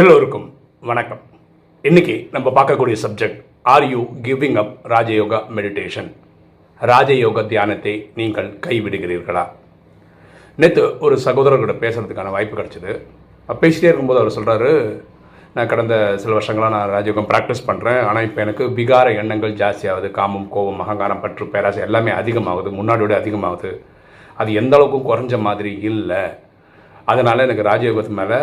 எல்லோருக்கும் வணக்கம். இன்னைக்கு நம்ம பார்க்கக்கூடிய subject are you giving up Rajayoga meditation Rajayoga தியானத்தை நீங்கள் கைவிடுகிறீர்களா? நேற்று ஒரு சகோதரர்கிட்ட பேசுகிறதுக்கான வாய்ப்பு கிடச்சிது. பேசிட்டே இருக்கும்போது அவர் சொல்கிறாரு நான் கடந்த சில வருஷங்களாக நான் ராஜயோகம் ப்ராக்டிஸ் பண்ணுறேன் ஆனால் இப்போ எனக்கு விகார எண்ணங்கள் ஜாஸ்தியாகுது. காமம் கோபம் அகங்காரம் பற்று பேராசை எல்லாமே அதிகமாகுது. முன்னாடி விட அதிகமாகுது. அது எந்த அளவுக்கும் குறைஞ்ச மாதிரி இல்லை. அதனால் எனக்கு ராஜயோகத்து மேலே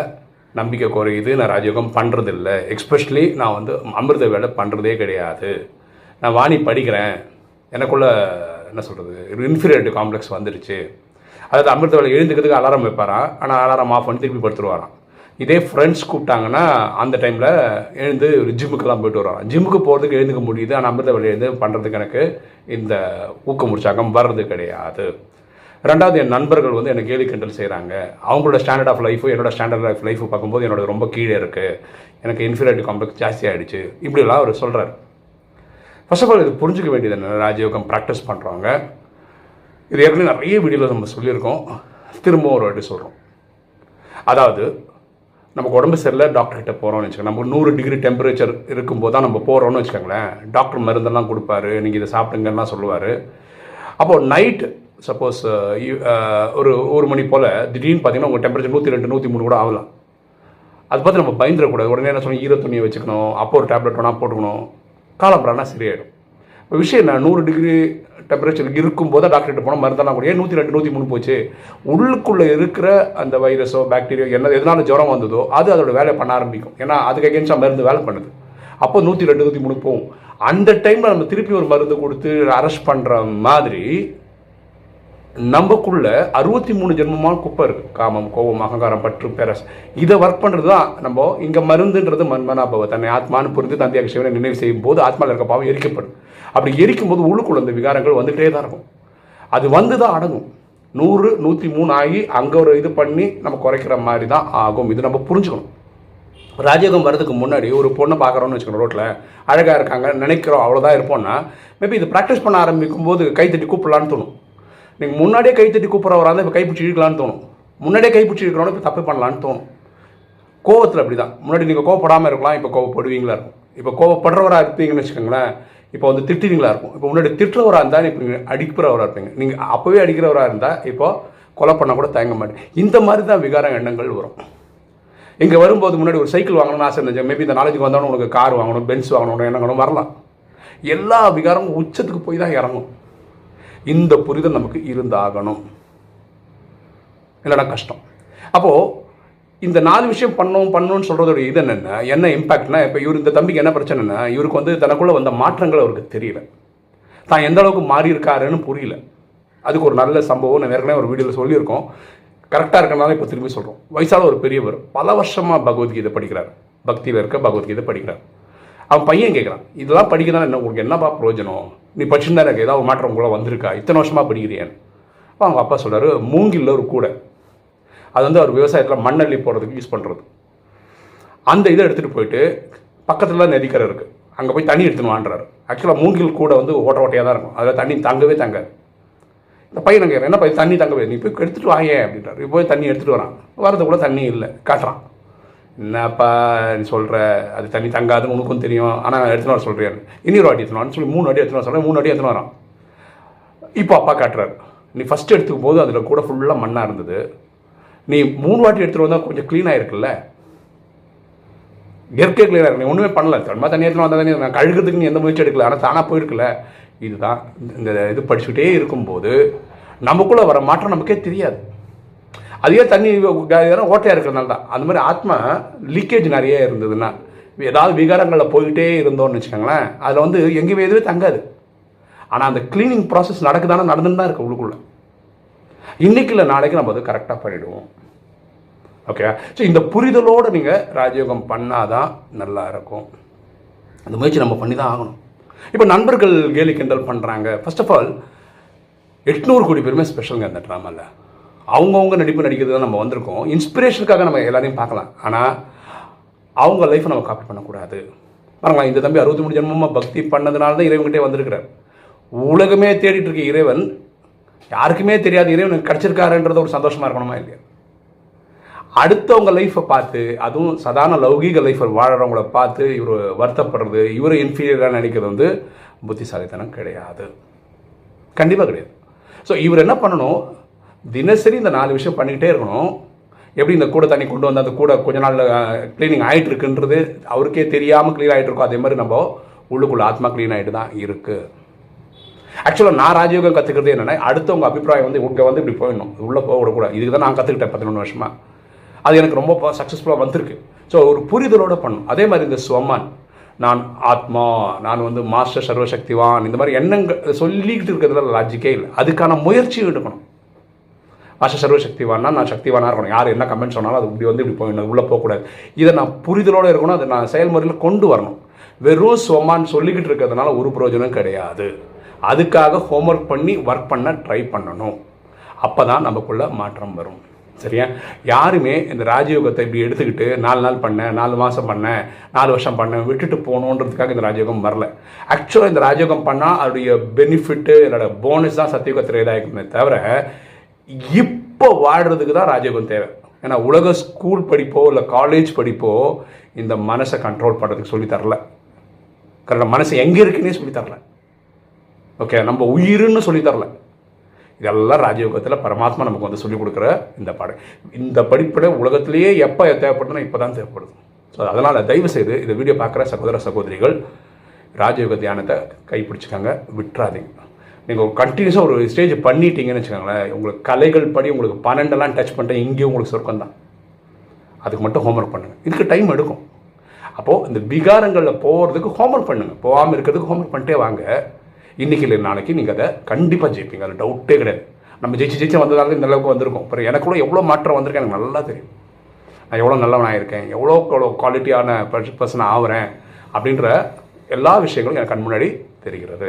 நம்பிக்கை குறையுது நான் ராஜயோகம் பண்ணுறதில்ல எக்ஸ்பெஷலி நான் வந்து அமிர்த வேலை பண்ணுறதே கிடையாது. நான் வாணி படிக்கிறேன். எனக்குள்ளே என்ன சொல்கிறது இன்ஃபீரியாரிட்டி காம்ப்ளெக்ஸ் வந்துடுச்சு அதாவது அமிர்த வேலை எழுந்துக்கிறதுக்கு அலாரம் வைப்பாரான் ஆனால் அலாரம் ஆஃப் பண்ணி திருப்பி படுத்துருவாராம். இதே ஃப்ரெண்ட்ஸ் கூப்பிட்டாங்கன்னா அந்த டைமில் எழுந்து ஒரு ஜிம்முக்கெல்லாம் போயிட்டு வருவாராம். ஜிம்முக்கு போகிறதுக்கு எழுந்துக்க முடியுது. ஆனால் அமிர்த வேலை எழுந்து பண்ணுறதுக்கு எனக்கு இந்த ஊக்கம் உற்சாகம் வர்றது கிடையாது. ரெண்டாவது என் நண்பர்கள் வந்து எனக்கு கேலி கிண்டல் செய்கிறாங்க அவங்களோட ஸ்டாண்டர்ட் ஆஃப் லைஃபு என்னோட ஸ்டாண்டர்ட் ஆஃப் லைஃபு பார்க்கும்போது என்னோட ரொம்ப கீழே இருக்குது எனக்கு இன்ஃபீரியாரிட்டி காம்ப்ளெக்ஸ் ஜாஸ்தி ஆகிடுச்சு இப்படிலாம் அவர் சொல்கிறார் ஃபர்ஸ்ட் ஆஃப் ஆல் இது புரிஞ்சுக்க வேண்டியது என்ன ராஜயோகம் ப்ராக்டிஸ் பண்ணுறவங்க இது ஏற்கனவே நிறைய வீடியோவில் நம்ம சொல்லியிருக்கோம். திரும்பவும் ஒரு வாட்டி சொல்கிறோம் அதாவது நமக்கு உடம்பு சரியில்லை டாக்டர்கிட்ட போகிறோம்னு வச்சுக்கோங்க. நம்ம நூறு டிகிரி டெம்பரேச்சர் இருக்கும்போது தான் நம்ம போகிறோம்னு வச்சுக்கோங்களேன். டாக்டர் மருந்தெல்லாம் கொடுப்பாரு நீங்கள் இதை சாப்பிடுங்கன்னா சொல்லுவார். அப்போது நைட் சப்போஸ் uh, uh, ஒரு ஒரு மணி போல் திடீர்னு பார்த்தீங்கன்னா உங்கள் டெம்பரேச்சர் நூற்றி ரெண்டு நூற்றி மூணு கூட ஆகலாம். அதை பார்த்து நம்ம பயந்துடக்கூடாது. உடனே என்ன சொன்னால் ஈர துணியை வச்சுக்கணும். அப்போ ஒரு டேப்லெட் வேணால் போட்டுக்கணும். காலம்புறானா சரியாயிடும். இப்போ விஷயம் என்ன? நூறு டிகிரி டெம்பரேச்சர் இருக்கும்போது டாக்டர்கிட்ட போனால் மருந்தெல்லாம் கூட. ஏன் நூற்றி ரெண்டு நூற்றி மூணு போச்சு? உள்ளுக்குள்ளே இருக்கிற அந்த வைரஸோ பாக்டீரியோ என்ன எதனால ஜுரம் வந்ததோ அது அதோட வேலையை பண்ண ஆரம்பிக்கும். ஏன்னா அதுக்கு அகேன்ஸ்டாக மருந்து வேலை பண்ணுது. அப்போ நூற்றி ரெண்டு நூற்றி மூணு போகும். அந்த டைமில் நம்ம திருப்பி ஒரு மருந்து கொடுத்து அரெஸ்ட் பண்ணுற மாதிரி நமக்குள்ள அறுபத்தி மூணு ஜென்மமான குப்பை இருக்குது காமம் கோபம் அகங்காரம் பற்று பெரஸ். இதை ஒர்க் பண்ணுறது தான் நம்ம இங்கே மருந்துன்றது மன்மனாபவ தன்னை ஆத்மான்னு புரிந்து தந்தையாக சிவனை நினைவு செய்யும் போது ஆத்மாவில் இருக்க பாவம் எரிக்கப்படும். அப்படி எரிக்கும் போது உள்ளுக்குள்ள அந்த விகாரங்கள் வந்துகிட்டே தான் இருக்கும். அது வந்து தான் அடங்கும். நூறு நூற்றி மூணு ஆகி அங்கே ஒரு இது பண்ணி நம்ம குறைக்கிற மாதிரி தான் ஆகும். இது நம்ம புரிஞ்சுக்கணும். ராஜயோகம் வரதுக்கு முன்னாடி ஒரு பொண்ணை பார்க்குறோன்னு வச்சுக்கணும் ரோட்டில் அழகாக இருக்காங்க நினைக்கிறோம் அவ்வளோதான் இருப்போம்னா மேபி இது ப்ராக்டிஸ் பண்ண ஆரம்பிக்கும் போது கைத்தட்டி கூப்பிடலான்னு தோணும். நீங்கள் முன்னாடியே கைத்தட்டி கூப்பிட்றவராக இருந்தால் இப்போ கைப்பிடிச்சி இழுக்கலான்னு தோணும். முன்னாடியே கைப்பிடிச்சி இழுக்கிறவங்க இப்போ தப்பு பண்ணலான்னு தோணும். கோவத்தில் அப்படி தான் முன்னாடி நீங்கள் கோவப்படாமல் இருக்கலாம் இப்போ கோவப்படுவீங்களா இருக்கும். இப்போ கோவப்படுறவராக இருப்பீங்கன்னு வச்சுக்கோங்களேன் இப்போ வந்து திட்டுவீங்களா இருக்கும். இப்போ முன்னாடி திட்டுறவராக இருந்தால் இப்போ நீங்கள் அடிக்கிறவராக இருப்பீங்க. நீங்கள் அப்போவே அடிக்கிறவராக இருந்தால் இப்போது கொலை பண்ண கூட தயங்க மாட்டேன் இந்த மாதிரி தான் விகார எண்ணங்கள் வரும். இங்கே வரும்போது முன்னாடி ஒரு சைக்கிள் வாங்கணும்னு ஆசை இருந்துச்சு. மேபி இந்த நாலேஜுக்கு வந்தாலும் உனக்கு கார் வாங்கணும் பென்ஸ் வாங்கணும் எண்ணங்களும் வரலாம். எல்லா விகாரமும் உச்சத்துக்கு போய் தான் இறங்கும். இந்த புரிதல் நமக்கு இருந்தாகணும். இல்லைன்னா கஷ்டம். அப்போது இந்த நாலு விஷயம் பண்ணோம் பண்ணோம்னு சொல்கிறதோட இது என்னென்ன என்ன இம்பாக்ட்னா இப்போ இவர் இந்த தம்பிக்கு என்ன பிரச்சனைனா இவருக்கு வந்து தனக்குள்ளே வந்த மாற்றங்கள் அவருக்கு தெரியல. தான் எந்த அளவுக்கு மாறி இருக்காருன்னு புரியல. அதுக்கு ஒரு நல்ல சம்பவம் நான் ஏற்கனவே ஒரு வீடியோவில் சொல்லியிருக்கோம். கரெக்டாக இருக்கனால இப்போ திரும்பி சொல்கிறோம் வயசால ஒரு பெரியவர் பல வருஷமாக பகவத்கீதை படிக்கிறார். பக்தியில் இருக்க பகவத்கீதை படிக்கிறார். அவன் பையன் கேட்குறான் இதெல்லாம் படிக்கிறதா என்ன உங்களுக்கு என்னப்பா பிரயோஜனம்? நீ படிச்சிருந்தா எனக்கு ஏதாவது ஒரு மாற்றம் உங்களை வந்திருக்கா? இத்தனை வருஷமாக படிக்கிறியான்னு அப்போ அவங்க அப்பா சொல்கிறாரு மூங்கில் ஒரு கூடை. அது வந்து அவர் விவசாயத்தில் மண்ணள்ளி போடுறதுக்கு யூஸ் பண்ணுறது அந்த இதை எடுத்துகிட்டு போயிட்டு பக்கத்தில் தான் நதிக்கரை இருக்குது அங்கே போய் தண்ணி எடுத்துன்னு வாண்டுறாரு ஆக்சுவலாக மூங்கில் கூட வந்து ஓட்ட ஓட்டையாக தான் இருக்கும். அதில் தண்ணி தங்கவே தங்காது. இந்த பையன் அங்கே என்ன பையன்? தண்ணி தங்கவே நீ போய் எடுத்துகிட்டு வாங்க அப்படின்றாரு. இப்போ போய் தண்ணி எடுத்துகிட்டு வரான். வரதுக்குள்ள தண்ணி இல்லை. காட்டுறான். என்னப்பா நீ சொல்கிற அது தண்ணி தங்காதுன்னு உனக்கும் தெரியும். ஆனால் எடுத்துன்னு வர சொல்கிறேன் இன்னொரு வாட்டி எடுத்துன்னு சொல்லி மூணு வாட்டி எடுத்துன்னு வர சொல்கிறேன் மூணு வாட்டி எடுத்துன்னு வரான். இப்போ அப்பா காட்டுறாரு. நீ ஃபஸ்ட்டு எடுத்துக்கும் போது அதில் கூட ஃபுல்லாக மண்ணாக இருந்தது. நீ மூணு வாட்டி எடுத்துகிட்டு வந்தால் கொஞ்சம் க்ளீனாக இருக்குல்ல இயற்கை க்ளீனாக இருக்கு. நீ ஒன்றுமே பண்ணல. தன்மா தண்ணி எடுத்துன்னு வந்தால் தண்ணி. நான் கழுகுறதுக்கு நீ எந்த முயற்சி எடுக்கல. ஆனால் தானாக போயிருக்கல இதுதான். இந்த இது படிச்சுக்கிட்டே இருக்கும்போது நமக்குள்ளே வர மாற்றம் நமக்கே தெரியாது. அதுவே தண்ணி ஓட்டையாக இருக்கிறதுனால தான். அந்த மாதிரி ஆத்மா லீக்கேஜ் நிறைய இருந்ததுன்னா ஏதாவது விகாரங்களில் போயிட்டே இருந்தோம்னு வச்சுக்கோங்களேன் அதில் வந்து எங்கேயுமே எதுவே தங்காது. ஆனால் அந்த க்ளீனிங் ப்ராசஸ் நடக்குதானே நடந்துன்னு தான் இருக்கு உள்ளுக்குள்ளே. இன்னைக்கு இல்லை நாளைக்கு நம்ம அது கரெக்டாக பண்ணிவிடுவோம் ஓகே ஸோ இந்த புரிதலோடு நீங்கள் ராஜயோகம் பண்ணாதான் நல்லா இருக்கும். அந்த முயற்சி நம்ம பண்ணி தான் ஆகணும். இப்போ நண்பர்கள் கேலி கிண்டல் பண்ணுறாங்க ஃபர்ஸ்ட் ஆஃப் ஆல் எட்நூறு கோடி பேருமே ஸ்பெஷலுங்க அந்த ட்ராமாவில் அவங்கவுங்க நடிப்பு நடிக்கிறது தான் நம்ம வந்திருக்கோம். இன்ஸ்பிரேஷனுக்காக நம்ம எல்லாரையும் பார்க்கலாம். ஆனால் அவங்க லைஃப்பை நம்ம காப்பி பண்ணக்கூடாது. பாருங்களா இந்த தம்பி அறுபத்தி மூணு ஜென்மமாக பக்தி பண்ணதுனால தான் இறைவன்கிட்டே வந்திருக்கிறார். உலகமே தேடிட்டு இருக்க இறைவன் யாருக்குமே தெரியாத இறைவனுக்கு கிடச்சிருக்காருன்றது ஒரு சந்தோஷமாக இருக்கணுமா இல்லையா? அடுத்தவங்க லைஃப்பை பார்த்து அதுவும் சாதாரண லௌகீக லைஃப்பை வாழறவங்கள பார்த்து இவர் வருத்தப்படுறது இவரை இன்ஃபீரியராக நினைக்கிறது வந்து புத்திசாலித்தனம் கிடையாது. கண்டிப்பாக கிடையாது. ஸோ இவர் என்ன பண்ணணும்? தினசரி இந்த நாலு விஷயம் பண்ணிக்கிட்டே இருக்கணும். எப்படி இந்த கூட தண்ணி கொண்டு வந்து அந்த கூட கொஞ்ச நாள் க்ளீனிங் ஆகிட்டு இருக்குன்றது அவருக்கே தெரியாமல் க்ளீன் ஆகிட்டு இருக்கோம் அதே மாதிரி நம்ம உள்ளுக்குள்ள ஆத்மா க்ளீன் ஆகிட்டு தான் இருக்குது ஆக்சுவலாக நான் ராஜயோகம் கற்றுக்கிறது என்னென்னா அடுத்தவங்க அபிப்பிராயம் வந்து இங்கே வந்து இப்படி போயிடணும். உள்ளே போக விடக்கூடாது. இதுக்கு தான் நான் கற்றுக்கிட்டேன் பதினொன்று வருஷமாக அது எனக்கு ரொம்ப சக்ஸஸ்ஃபுல்லாக வந்திருக்கு. ஸோ ஒரு புரிதலோடு பண்ணும் அதே மாதிரி இந்த ஸ்வமான் நான் ஆத்மா நான் வந்து மாஸ்டர் சர்வசக்திவான் இந்த மாதிரி எண்ணங்கள் சொல்லிக்கிட்டு இருக்கிறதுல லாஜிக்கே இல்லை. அதுக்கான முயற்சியும் எடுக்கணும். மாஸ்டர் சர்வசக்திவானா நான் சக்திவானாக இருக்கணும். யார் என்ன கமெண்ட் சொன்னாலும் அது இப்படி வந்து இப்படி போயிடணும் உள்ளே போகக்கூடாது. இதை நான் புரிதலோடு இருக்கணும் அதை நான் செயல்முறையில் கொண்டு வரணும். வெறும் சுவமான்னு சொல்லிக்கிட்டு இருக்கிறதுனால ஒரு பிரயோஜனம் கிடையாது. அதுக்காக ஹோம்ஒர்க் பண்ணி ஒர்க் பண்ண ட்ரை பண்ணணும். அப்போ தான் நமக்குள்ள மாற்றம் வரும். சரியா? யாருமே இந்த ராஜயோகத்தை இப்படி எடுத்துக்கிட்டு நாலு நாள் பண்ணேன் நாலு மாதம் பண்ணேன் நாலு வருஷம் பண்ணேன் விட்டுட்டு போகணுன்றதுக்காக இந்த ராஜயோகம் வரல. ஆக்சுவலாக இந்த ராஜயோகம் பண்ணால் அதோடைய பெனிஃபிட்டு என்னோட போனஸ் தான் சத்தியுகத்தில் இதாகிக்குமே தவிர இப்போ வாழ்கிறதுக்கு தான் ராஜயோகம் தேவை. ஏன்னா உலக ஸ்கூல் படிப்போ இல்லை காலேஜ் படிப்போ இந்த மனசை கண்ட்ரோல் பண்ணுறதுக்கு சொல்லி தரல. கரெக்டாக மனசு எங்கே இருக்குன்னே சொல்லி தரல. ஓகே நம்ம உயிருன்னு சொல்லி தரல. இதெல்லாம் ராஜயோகத்தில் பரமாத்மா நமக்கு வந்து சொல்லிக் கொடுக்குற இந்த பாடம் இந்த படிப்பில் உலகத்திலேயே எப்போ தேவைப்படுதுன்னா இப்போ தான் தேவைப்படுது. ஸோ அதனால் தயவு செய்து இந்த வீடியோ பார்க்குற சகோதர சகோதரிகள் ராஜயோக தியானத்தை கைப்பிடிச்சிக்காங்க. விட்டுறாதீங்க. நீங்கள் ஒரு கண்டினியூஸாக ஒரு ஸ்டேஜ் பண்ணிட்டீங்கன்னு வச்சுக்கோங்களேன் உங்களுக்கு கலைகள் படி உங்களுக்கு பன்னெண்டெல்லாம் டச் பண்ணிட்டேன் இங்கேயும் உங்களுக்கு சொர்க்கம் தான். அதுக்கு மட்டும் ஹோம்ஒர்க் பண்ணுங்கள் இதுக்கு டைம் எடுக்கும். அப்போது இந்த விகாரங்களில் போகிறதுக்கு ஹோம்ஒர்க் பண்ணுங்கள் போகாமல் இருக்கிறதுக்கு ஹோம்ஒர்க் பண்ணிட்டே வாங்க. இன்றைக்கி இல்லை நாளைக்கு நீங்கள் அதை கண்டிப்பாக ஜெயிப்பீங்க. அது டவுட்டே கிடையாது. நம்ம ஜெயிச்சு ஜெயிச்சு வந்ததால இந்த அளவுக்கு வந்திருக்கோம். அப்புறம் எனக்குள்ள எவ்வளோ மாற்றம் வந்திருக்கேன் எனக்கு நல்லா தெரியும். நான் எவ்வளோ நல்லவனாக இருக்கேன் எவ்வளோ எவ்வளோ குவாலிட்டியான பர்சன் ஆகிறேன் அப்படின்ற எல்லா விஷயங்களும் எனக்கு கண் முன்னாடி தெரிகிறது.